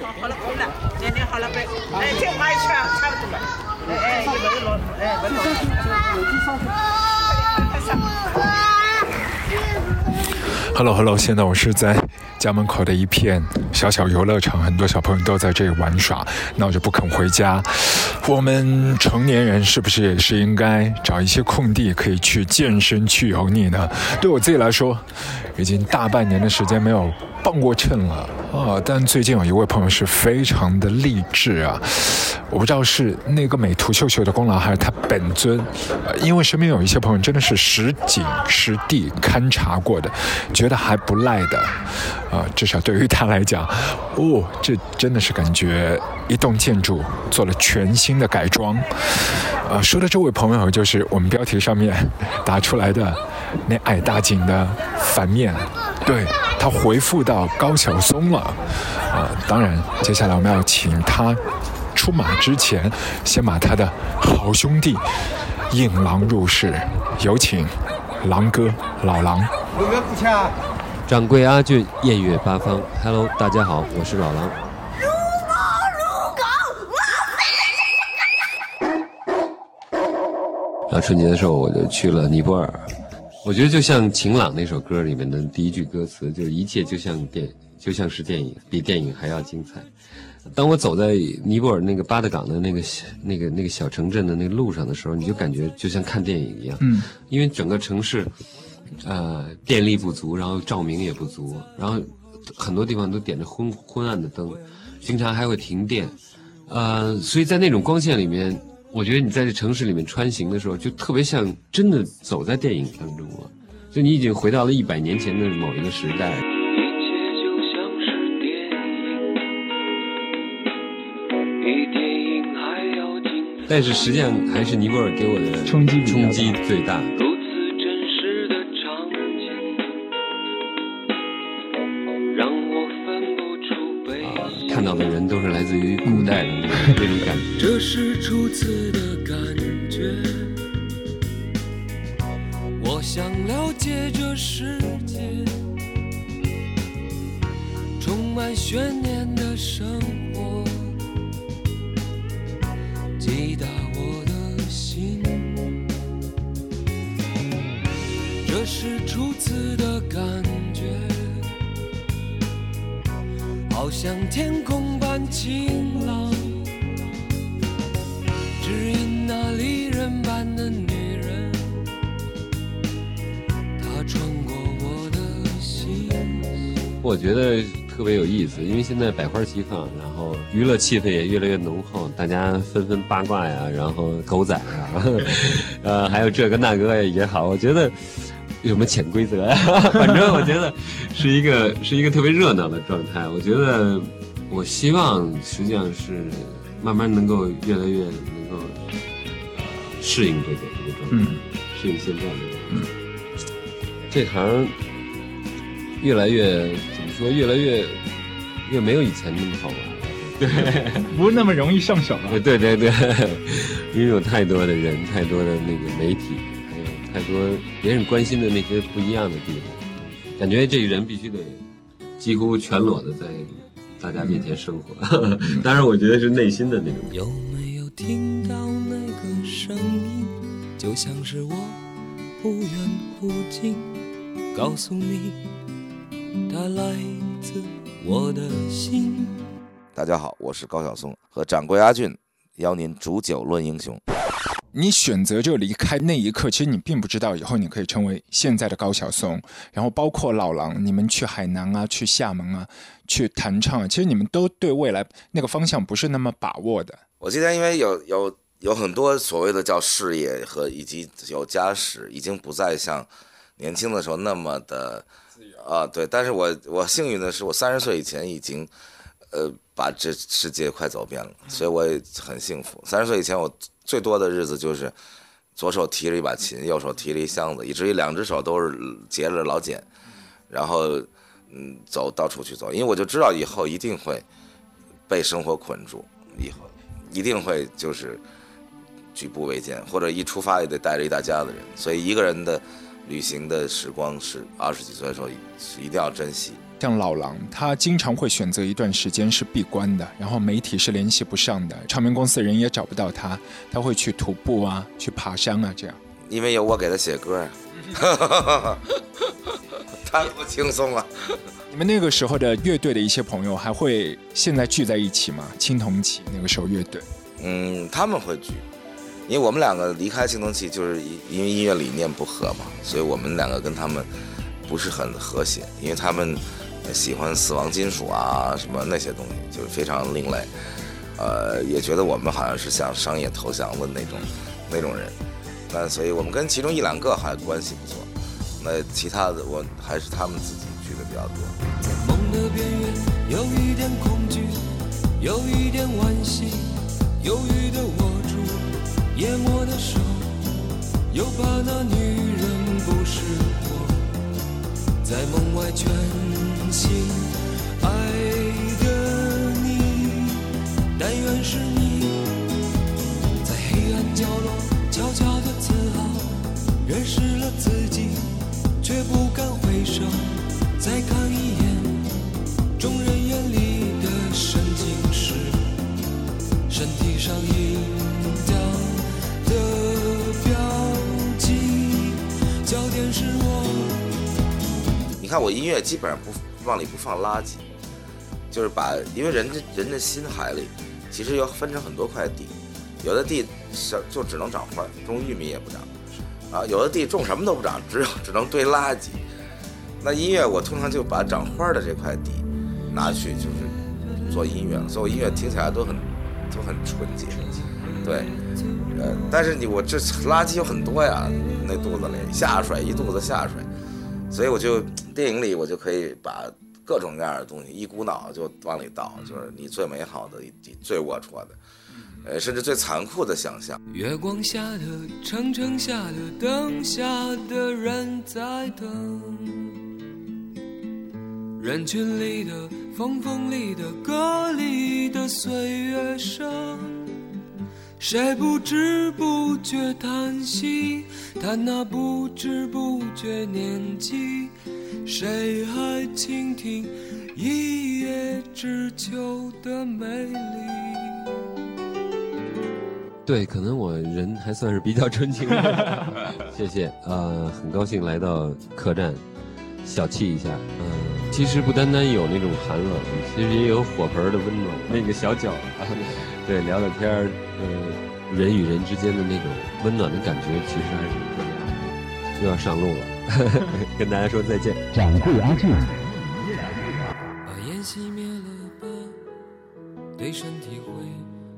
好了，空了，年年好了呗。哎，这买一圈差不多了。哎哎，一个人哎，不能。Hello，Hello，现在我是在家门口的一片小小游乐场，很多小朋友都在这里玩耍，那我就不肯回家。我们成年人是不是也是应该找一些空地可以去健身、去油腻呢？对我自己来说，已经大半年的时间没有磅过秤了啊！但最近有一位朋友是非常的励志啊。我不知道是那个美图秀秀的功劳，还是他本尊，因为身边有一些朋友真的是实景实地勘察过的，觉得还不赖的，啊，至少对于他来讲，哦，这真的是感觉一栋建筑做了全新的改装，呃，说的这位朋友就是我们标题上面 打出来的那矮大紧的反面，对他回复到高晓松了，啊，当然，接下来我们要请他。出马之前，先把他的好兄弟引狼入室，有请狼哥老狼。掌柜阿俊，艳月八方，Hello，大家好，我是老狼。入狗，入狗，啊，春节的时候我就去了尼泊尔，我觉得就像晴朗那首歌里面的第一句歌词，就是一切就像电，就像是电影，比电影还要精彩。当我走在尼泊尔那个巴德港的那个那个那个小城镇的那个路上的时候，你就感觉就像看电影一样。嗯，因为整个城市，呃，电力不足，然后照明也不足，然后很多地方都点着昏昏暗的灯，经常还会停电。呃，所以在那种光线里面，我觉得你在这城市里面穿行的时候，就特别像真的走在电影当中了，就你已经回到了一百年前的某一个时代。但是实际上还是尼泊尔给我的冲击冲击最大。看到的人都是来自于古代的那种感觉。这是初次的感觉，我想了解这世界，充满悬念的生活。击打我的心，这是初次的感觉，好像天空般晴朗，只因那离人般的女人，她穿过我的心。我觉得特别有意思，因为现在百花齐放，然后。娱乐气氛也越来越浓厚，大家纷纷八卦呀，然后狗仔啊，呃，还有这个那个也好，我觉得有什么潜规则呀？反正我觉得是一个是一个特别热闹的状态。我觉得我希望实际上是慢慢能够越来越能够适应这个这个状态，适应现在的嗯，这行越来越怎么说？越来越越没有以前那么好玩了。对，不那么容易上手了。对对对，因为有太多的人，太多的那个媒体，太多别人关心的那些不一样的地方，感觉这个人必须得几乎全裸的在大家面前生活。当然，我觉得是内心的那种。有没有听到那个声音，就像是我忽远忽近，告诉你，它来自我的心。大家好，我是高晓松，和掌柜阿俊邀您煮酒论英雄。你选择就离开那一刻，其实你并不知道以后你可以成为现在的高晓松。然后包括老狼，你们去海南啊，去厦门啊，去弹唱，其实你们都对未来那个方向不是那么把握的。我今天因为有有有很多所谓的叫事业和以及有家室，已经不再像年轻的时候那么的啊对。但是我我幸运的是，我三十岁以前已经呃。把这世界快走遍了，所以我也很幸福。三十岁以前，我最多的日子就是左手提着一把琴，右手提着一箱子，以至于两只手都是结了老茧，然后嗯走到处去走，因为我就知道以后一定会被生活捆住，以后一定会就是举步维艰，或者一出发也得带着一大家子人，所以一个人的旅行的时光是二十几岁的时候是一定要珍惜。像老狼，他经常会选择一段时间是闭关的，然后媒体是联系不上的，唱片公司人也找不到他，他会去徒步啊，去爬山啊，这样。因为有我给他写歌，他多轻松啊！你们那个时候的乐队的一些朋友还会现在聚在一起吗？青铜器那个时候乐队，嗯，他们会聚，因为我们两个离开青铜器，就是因为音乐理念不合嘛，所以我们两个跟他们不是很和谐，因为他们。喜欢死亡金属啊，什么那些东西，就是非常另类。呃，也觉得我们好像是向商业投降的那种那种人。那所以我们跟其中一两个还关系不错。那其他的我还是他们自己聚的比较多。在梦的边缘，有一点恐惧，有一点惋惜，犹豫的握住淹没的手，又怕那女人不是我，在梦外全。心爱的你，但愿是你，在黑暗角落悄悄的自豪，认识了自己，却不敢回首，再看一眼众人眼里的神经时，身体上印掉的标记，焦点是我。你看我音乐基本上不。往里不放垃圾，就是把，因为人家人的心海里，其实要分成很多块地，有的地是就只能长花，种玉米也不长，啊，有的地种什么都不长，只有只能堆垃圾。那音乐我通常就把长花的这块地拿去就是做音乐了，所以我音乐听起来都很都很纯洁，对，呃，但是你我这垃圾有很多呀，那肚子里下水一肚子下水。所以我就电影里我就可以把各种各样的东西一股脑就往里倒，就是你最美好的、最龌龊的，呃，甚至最残酷的想象。月光下的城，城下的灯下的人在等，人群里的风，风里的歌里的岁月声。谁不知不觉叹息，叹那不知不觉年纪？谁还倾听一叶知秋的美丽？对，可能我人还算是比较纯情的。谢谢，呃，很高兴来到客栈，小憩一下。嗯，其实不单单有那种寒冷，其实也有火盆的温暖。那个小脚。对，聊聊天儿，呃，人与人之间的那种温暖的感觉，其实还是特别好。又要上路了，跟大家说再见。掌柜阿俊。把烟熄灭了吧，对身体会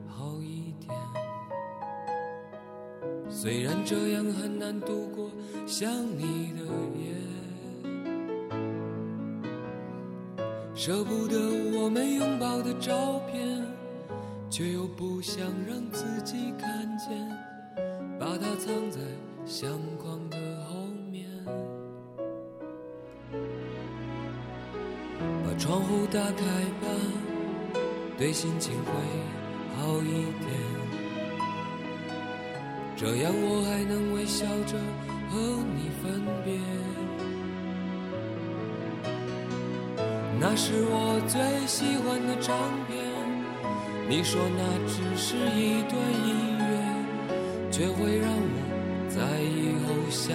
好一点。虽然这样很难度过想你的夜，舍不得我们拥抱的照片。却又不想让自己看见，把它藏在相框的窗户打开吧，对心情会好一点。这样我还能微笑着和你分别。那是我最喜欢的唱片。你说那只是一段音乐，却会让我在以后想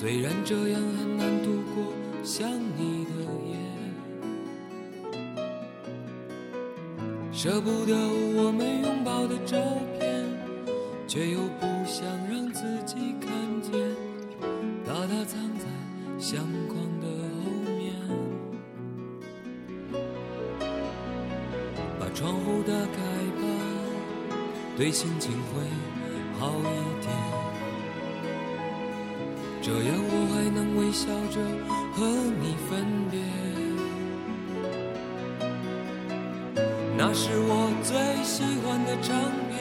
虽然这样很难度过想你的夜，舍不得我们拥抱的照片，却又不想让自己看见，把它藏在相框的后面。把窗户打开吧，对心情会好一点。这样我还能微笑着和你分别。那是我最喜欢的唱片，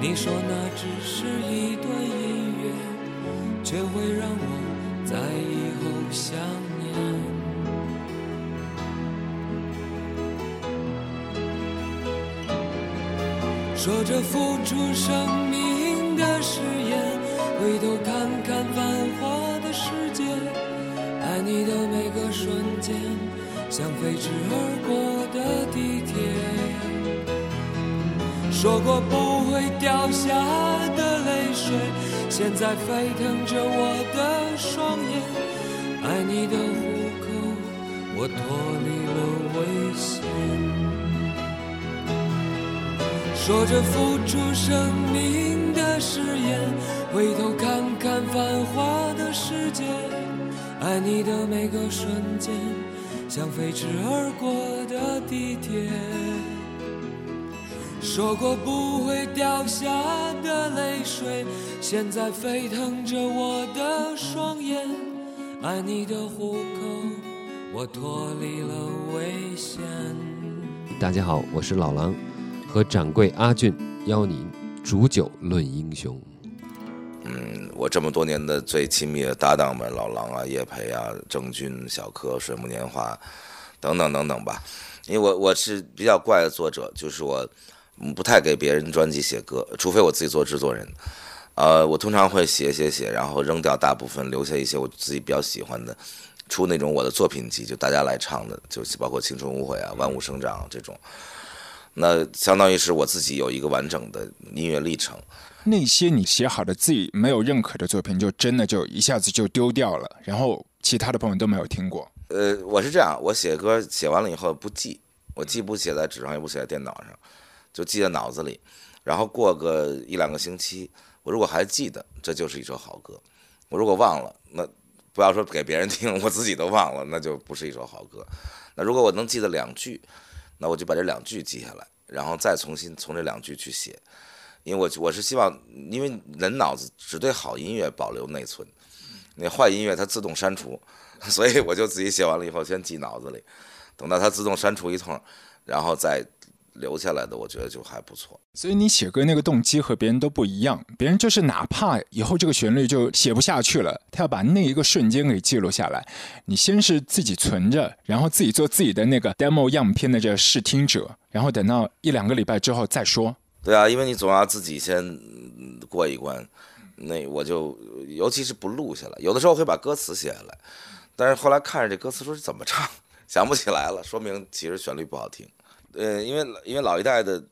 你说那只是一段音乐，却会让我在以后想念。说着付出生命的誓言，回头看看繁华的世界，爱你的每个瞬间，像飞驰而过的地铁。说过不会掉下的泪水，现在沸腾着我的双眼。爱你的虎口，我脱离了危险。说着付出生命的誓言，回头看看繁华的世界，爱你的每个瞬间，像飞驰而过的地铁。说过不会掉下的泪水，现在沸腾着我的双眼，爱你的虎口，我脱离了危险。大家好，我是老狼。和掌柜阿俊邀您煮酒论英雄。嗯，我这么多年的最亲密的搭档们，老狼啊、叶培啊、郑钧、小柯、水木年华，等等等等吧。因为我我是比较怪的作者，就是我不太给别人专辑写歌，除非我自己做制作人。呃，我通常会写写写，然后扔掉大部分，留下一些我自己比较喜欢的，出那种我的作品集，就大家来唱的，就包括《青春无悔》啊、《万物生长》这种。那相当于是我自己有一个完整的音乐历程。那些你写好的自己没有认可的作品，就真的就一下子就丢掉了，然后其他的朋友都没有听过。呃，我是这样，我写歌写完了以后不记，我既不写在纸上，也不写在电脑上，就记在脑子里。然后过个一两个星期，我如果还记得，这就是一首好歌；我如果忘了，那不要说给别人听，我自己都忘了，那就不是一首好歌。那如果我能记得两句。那我就把这两句记下来，然后再重新从这两句去写，因为我我是希望，因为人脑子只对好音乐保留内存，那坏音乐它自动删除，所以我就自己写完了以后先记脑子里，等到它自动删除一通，然后再。留下来的我觉得就还不错，所以你写歌那个动机和别人都不一样。别人就是哪怕以后这个旋律就写不下去了，他要把那一个瞬间给记录下来。你先是自己存着，然后自己做自己的那个 demo 样片的这个试听者，然后等到一两个礼拜之后再说。对啊，因为你总要自己先过一关。那我就尤其是不录下来，有的时候会把歌词写下来，但是后来看着这歌词说是怎么唱，想不起来了，说明其实旋律不好听。呃，因为因为老一代的，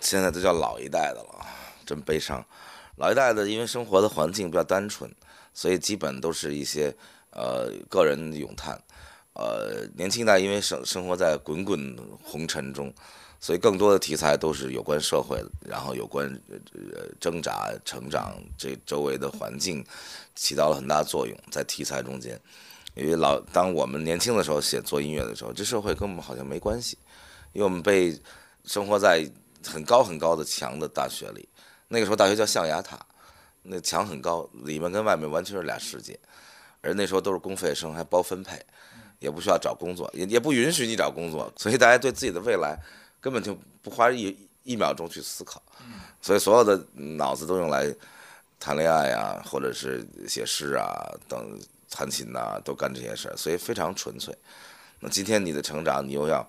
现在都叫老一代的了，真悲伤。老一代的，因为生活的环境比较单纯，所以基本都是一些呃个人咏叹。呃，年轻一代因为生生活在滚滚红尘中，所以更多的题材都是有关社会，然后有关呃挣扎、成长这周围的环境起到了很大作用在题材中间。因为老当我们年轻的时候写做音乐的时候，这社会跟我们好像没关系。因为我们被生活在很高很高的墙的大学里，那个时候大学叫象牙塔，那墙很高，里面跟外面完全是俩世界，而那时候都是公费生，还包分配，也不需要找工作，也也不允许你找工作，所以大家对自己的未来根本就不花一一秒钟去思考，所以所有的脑子都用来谈恋爱啊，或者是写诗啊，等弹琴呐，都干这些事儿，所以非常纯粹。那今天你的成长，你又要。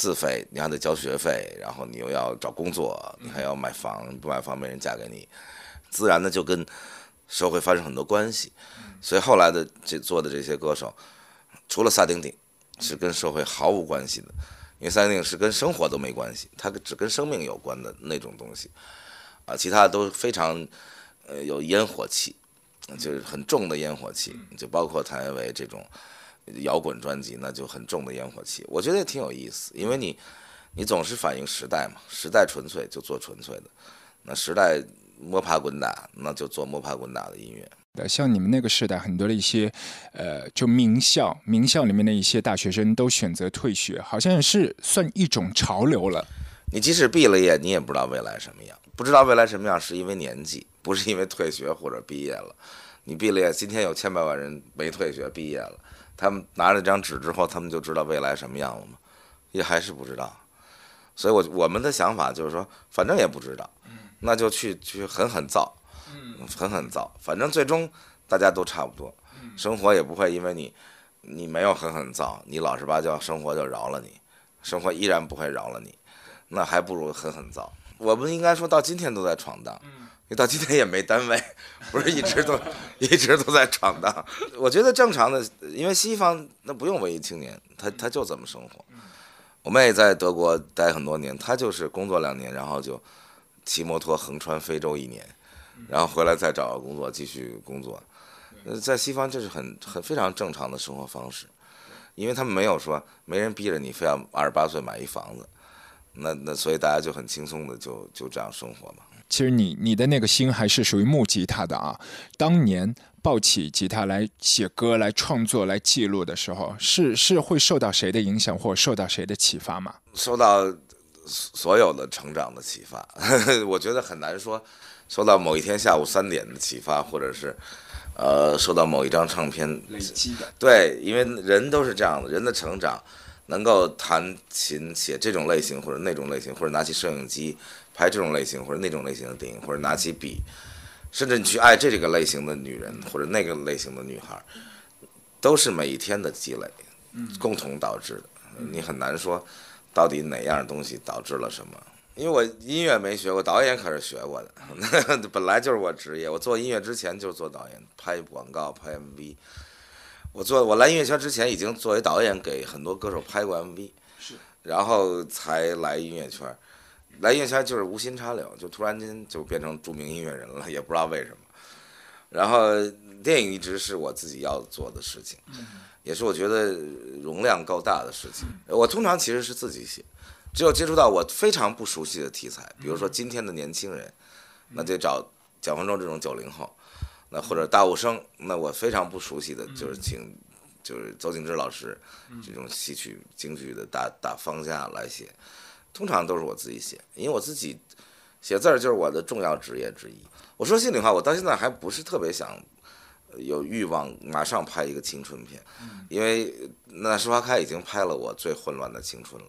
自费，你还得交学费，然后你又要找工作，你还要买房，不买房没人嫁给你，自然的就跟社会发生很多关系。所以后来的这做的这些歌手，除了萨顶顶是跟社会毫无关系的，因为萨顶顶是跟生活都没关系，它只跟生命有关的那种东西，啊，其他都非常呃有烟火气，就是很重的烟火气，就包括谭维维这种摇滚专辑，那就很重的烟火气，我觉得也挺有意思，因为你你总是反映时代嘛，时代纯粹就做纯粹的，那时代摸爬滚打，那就做摸爬滚打的音乐。像你们那个时代，很多的一些，呃，就名校，名校里面的一些大学生都选择退学，好像是算一种潮流了。你即使毕了业，你也不知道未来什么样。不知道未来什么样，是因为年纪，不是因为退学或者毕业了。你毕了业，今天有千百万人没退学毕业了，他们拿了张纸之后，他们就知道未来什么样了吗？也还是不知道。所以，我我们的想法就是说，反正也不知道，那就去去狠狠造。狠狠造，反正最终大家都差不多，生活也不会因为你，你没有狠狠造，你老实巴交，生活就饶了你，生活依然不会饶了你，那还不如狠狠造。我们应该说到今天都在闯荡，因为到今天也没单位，不是一直都一直都在闯荡。我觉得正常的，因为西方那不用文艺青年，他他就这么生活。我妹在德国待很多年，她就是工作两年，然后就骑摩托横穿非洲一年。然后回来再找个工作继续工作，呃，在西方这是很很非常正常的生活方式，因为他们没有说没人逼着你非要二十八岁买一房子，那那所以大家就很轻松的就就这样生活嘛。其实你你的那个心还是属于木吉他的啊，当年抱起吉他来写歌、来创作、来记录的时候，是是会受到谁的影响或受到谁的启发吗？受到所有的成长的启发，我觉得很难说。受到某一天下午三点的启发，或者是，呃，受到某一张唱片累积的，对，因为人都是这样的，人的成长，能够弹琴写这种类型或者那种类型，或者拿起摄影机拍这种类型或者那种类型的电影，或者拿起笔，甚至你去爱这个类型的女人或者那个类型的女孩，都是每一天的积累，共同导致的。你很难说，到底哪样东西导致了什么。因为我音乐没学过，导演可是学过的，本来就是我职业。我做音乐之前就是做导演，拍广告、拍 MV。我做我来音乐圈之前，已经作为导演给很多歌手拍过 MV，是，然后才来音乐圈。来音乐圈就是无心插柳，就突然间就变成著名音乐人了，也不知道为什么。然后电影一直是我自己要做的事情，也是我觉得容量够大的事情。我通常其实是自己写。只有接触到我非常不熟悉的题材，比如说今天的年轻人，那得找蒋方舟这种九零后，那或者大武生，那我非常不熟悉的就是请，就是邹静之老师这种戏曲京剧的大大方向来写，通常都是我自己写，因为我自己写字儿就是我的重要职业之一。我说心里话，我到现在还不是特别想有欲望马上拍一个青春片，因为那时花开已经拍了我最混乱的青春了。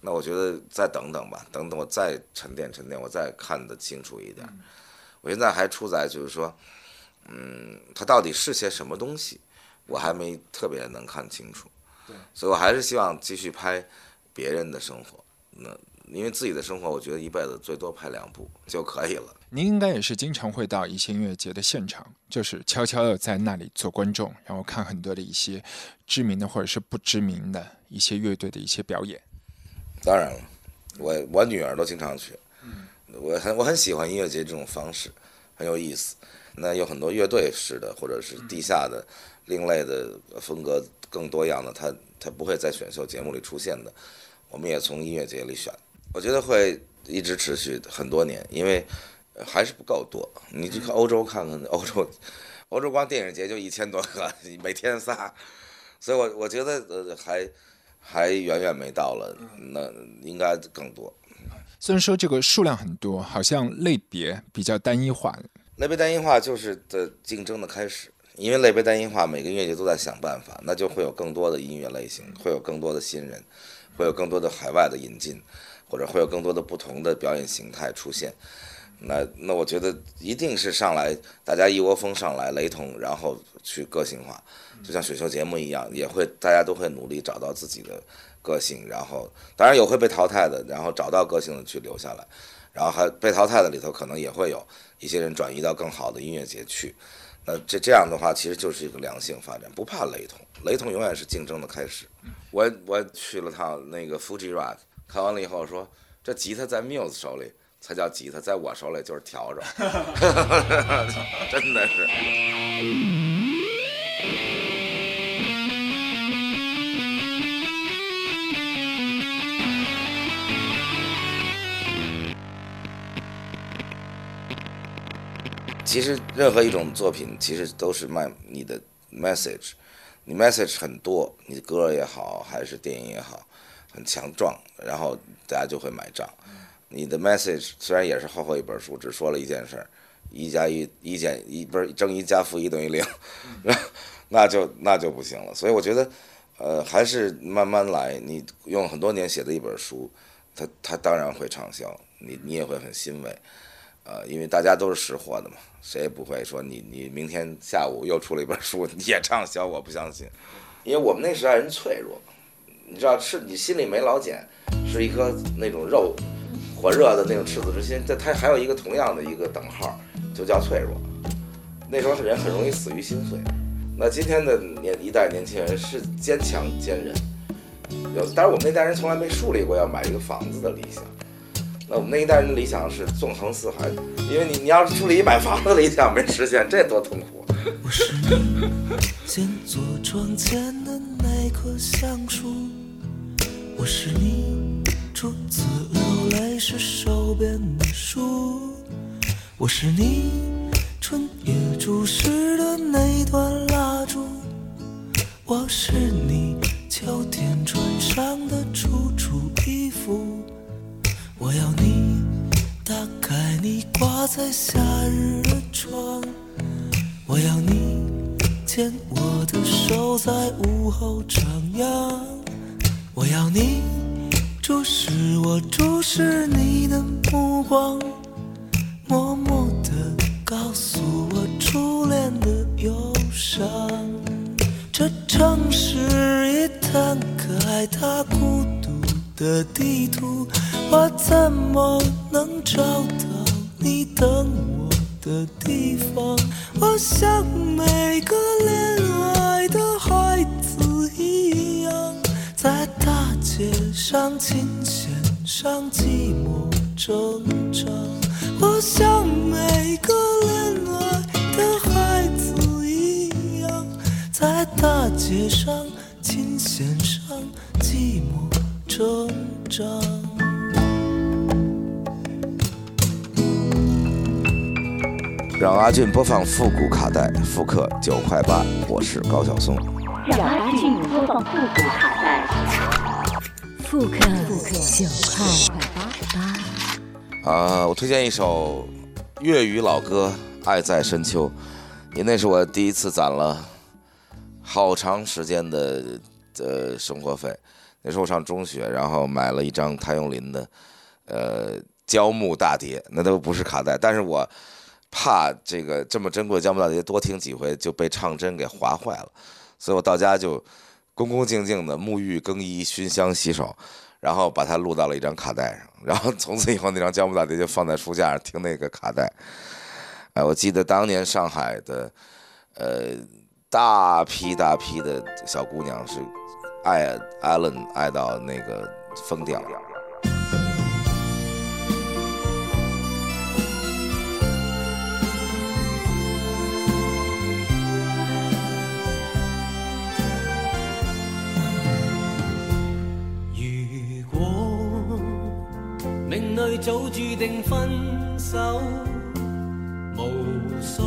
那我觉得再等等吧，等等我再沉淀沉淀，我再看得清楚一点。我现在还处在就是说，嗯，它到底是些什么东西，我还没特别能看清楚。对，所以我还是希望继续拍别人的生活。那因为自己的生活，我觉得一辈子最多拍两部就可以了。您应该也是经常会到一些音乐节的现场，就是悄悄的在那里做观众，然后看很多的一些知名的或者是不知名的一些乐队的一些表演。当然了，我我女儿都经常去，我很我很喜欢音乐节这种方式，很有意思。那有很多乐队式的，或者是地下的、另类的风格更多样的，它它不会在选秀节目里出现的，我们也从音乐节里选。我觉得会一直持续很多年，因为还是不够多。你去看欧洲看看，欧洲欧洲光电影节就一千多个，每天仨，所以我我觉得呃还。还远远没到了，那应该更多。虽然说这个数量很多，好像类别比较单一化。类别单一化就是的竞争的开始，因为类别单一化，每个音乐节都在想办法，那就会有更多的音乐类型，会有更多的新人，会有更多的海外的引进，或者会有更多的不同的表演形态出现。那那我觉得一定是上来大家一窝蜂上来雷同，然后去个性化。就像选秀节目一样，也会大家都会努力找到自己的个性，然后当然有会被淘汰的，然后找到个性的去留下来，然后还被淘汰的里头可能也会有一些人转移到更好的音乐节去，那这这样的话，其实就是一个良性发展，不怕雷同，雷同永远是竞争的开始。我我去了趟那个 Fuji Rock，看完了以后说，这吉他在 Muse 手里才叫吉他，在我手里就是笤帚，真的是。其实任何一种作品，其实都是卖你的 message，你 message 很多，你的歌也好，还是电影也好，很强壮，然后大家就会买账。你的 message 虽然也是厚厚一本书，只说了一件事儿，一加一，一减一不是正一加负一等于零，那就那就不行了。所以我觉得，呃，还是慢慢来。你用很多年写的一本书，它它当然会畅销，你你也会很欣慰。呃，因为大家都是识货的嘛，谁也不会说你你明天下午又出了一本书你也畅销，我不相信。因为我们那时代人脆弱，你知道，是你心里没老茧，是一颗那种肉火热的那种赤子之心，这它还有一个同样的一个等号，就叫脆弱。那时候人很容易死于心碎。那今天的年一代年轻人是坚强坚韧，有，但是我们那代人从来没树立过要买一个房子的理想。那我们那一代人的理想是纵横四海，因为你你要是树立一买房子的理想没实现，这多痛苦。我是你建坐窗前的那棵橡树，我是你初次流泪时手边的书，我是你春夜注视的那段蜡烛，我是你秋天穿上的楚楚衣服。我要你打开你挂在夏日的窗，我要你牵我的手在午后徜徉，我要你注视我注视你的目光，默默地告诉我初恋的忧伤。这城市一摊开它孤独的地图。我怎么能找到你等我的地方？我像每个恋爱的孩子一样，在大街上、琴弦上寂寞挣扎。我像每个恋爱的孩子一样，在大街上、琴弦上寂寞挣扎。让阿俊播放复古卡带，复刻九块八。我是高晓松。让阿俊播放复古卡带，复刻九块八。啊，我推荐一首粤语老歌《爱在深秋》，你那是我第一次攒了好长时间的呃生活费。那时候我上中学，然后买了一张谭咏麟的呃胶木大碟，那都不是卡带，但是我。怕这个这么珍贵的胶木大碟多听几回就被唱针给划坏了，所以我到家就恭恭敬敬的沐浴更衣熏香洗手，然后把它录到了一张卡带上，然后从此以后那张胶木大碟就放在书架上听那个卡带。哎，我记得当年上海的呃大批大批的小姑娘是爱艾伦爱到那个疯掉。早注定分手，无需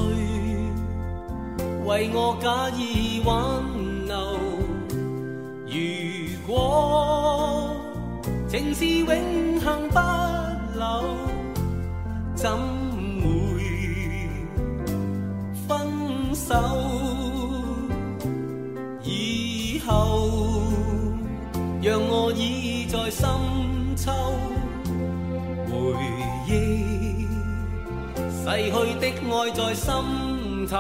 为我假意挽留。如果情是永恒不朽，怎会分手？以后让我倚在深秋。逝去的愛在心頭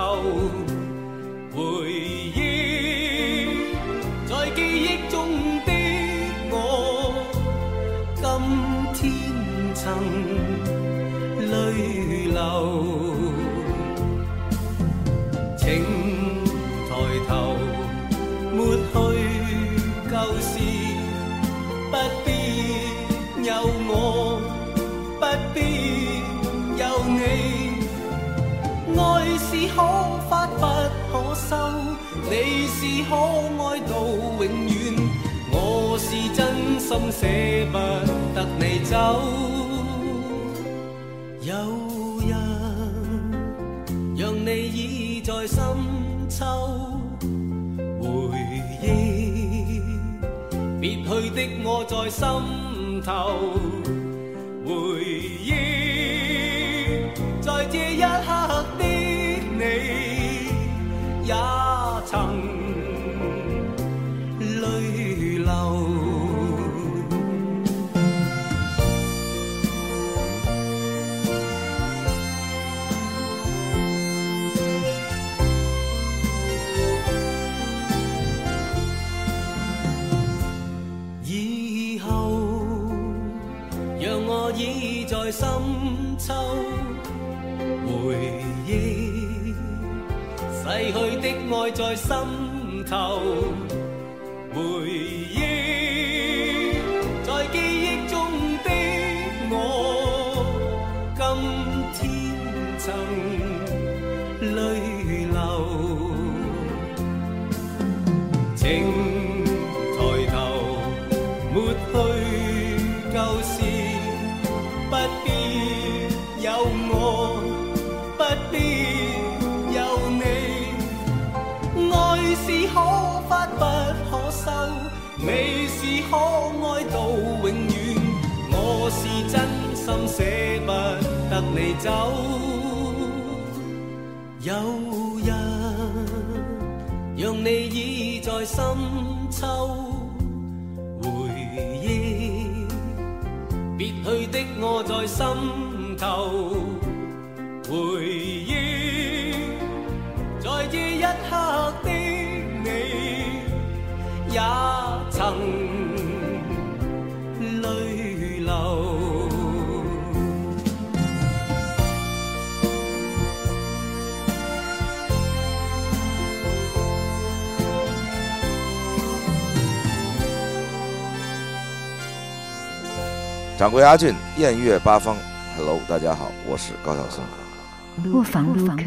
回憶，在記憶中的我，今天曾淚流。請抬頭，抹去舊事，不必有我，不必有你。是可发不可收，你是可爱到永遠，我是真心捨不得你走。有日讓你倚在深秋，回憶別去的我在心頭，回已在深秋，回忆逝去的爱在心头，回忆。得你走，有日。讓你倚在深秋，回憶別去的我在心頭，回憶在這一刻的你，也掌柜阿俊，艳月八方，Hello，大家好，我是高晓松。卧房录客。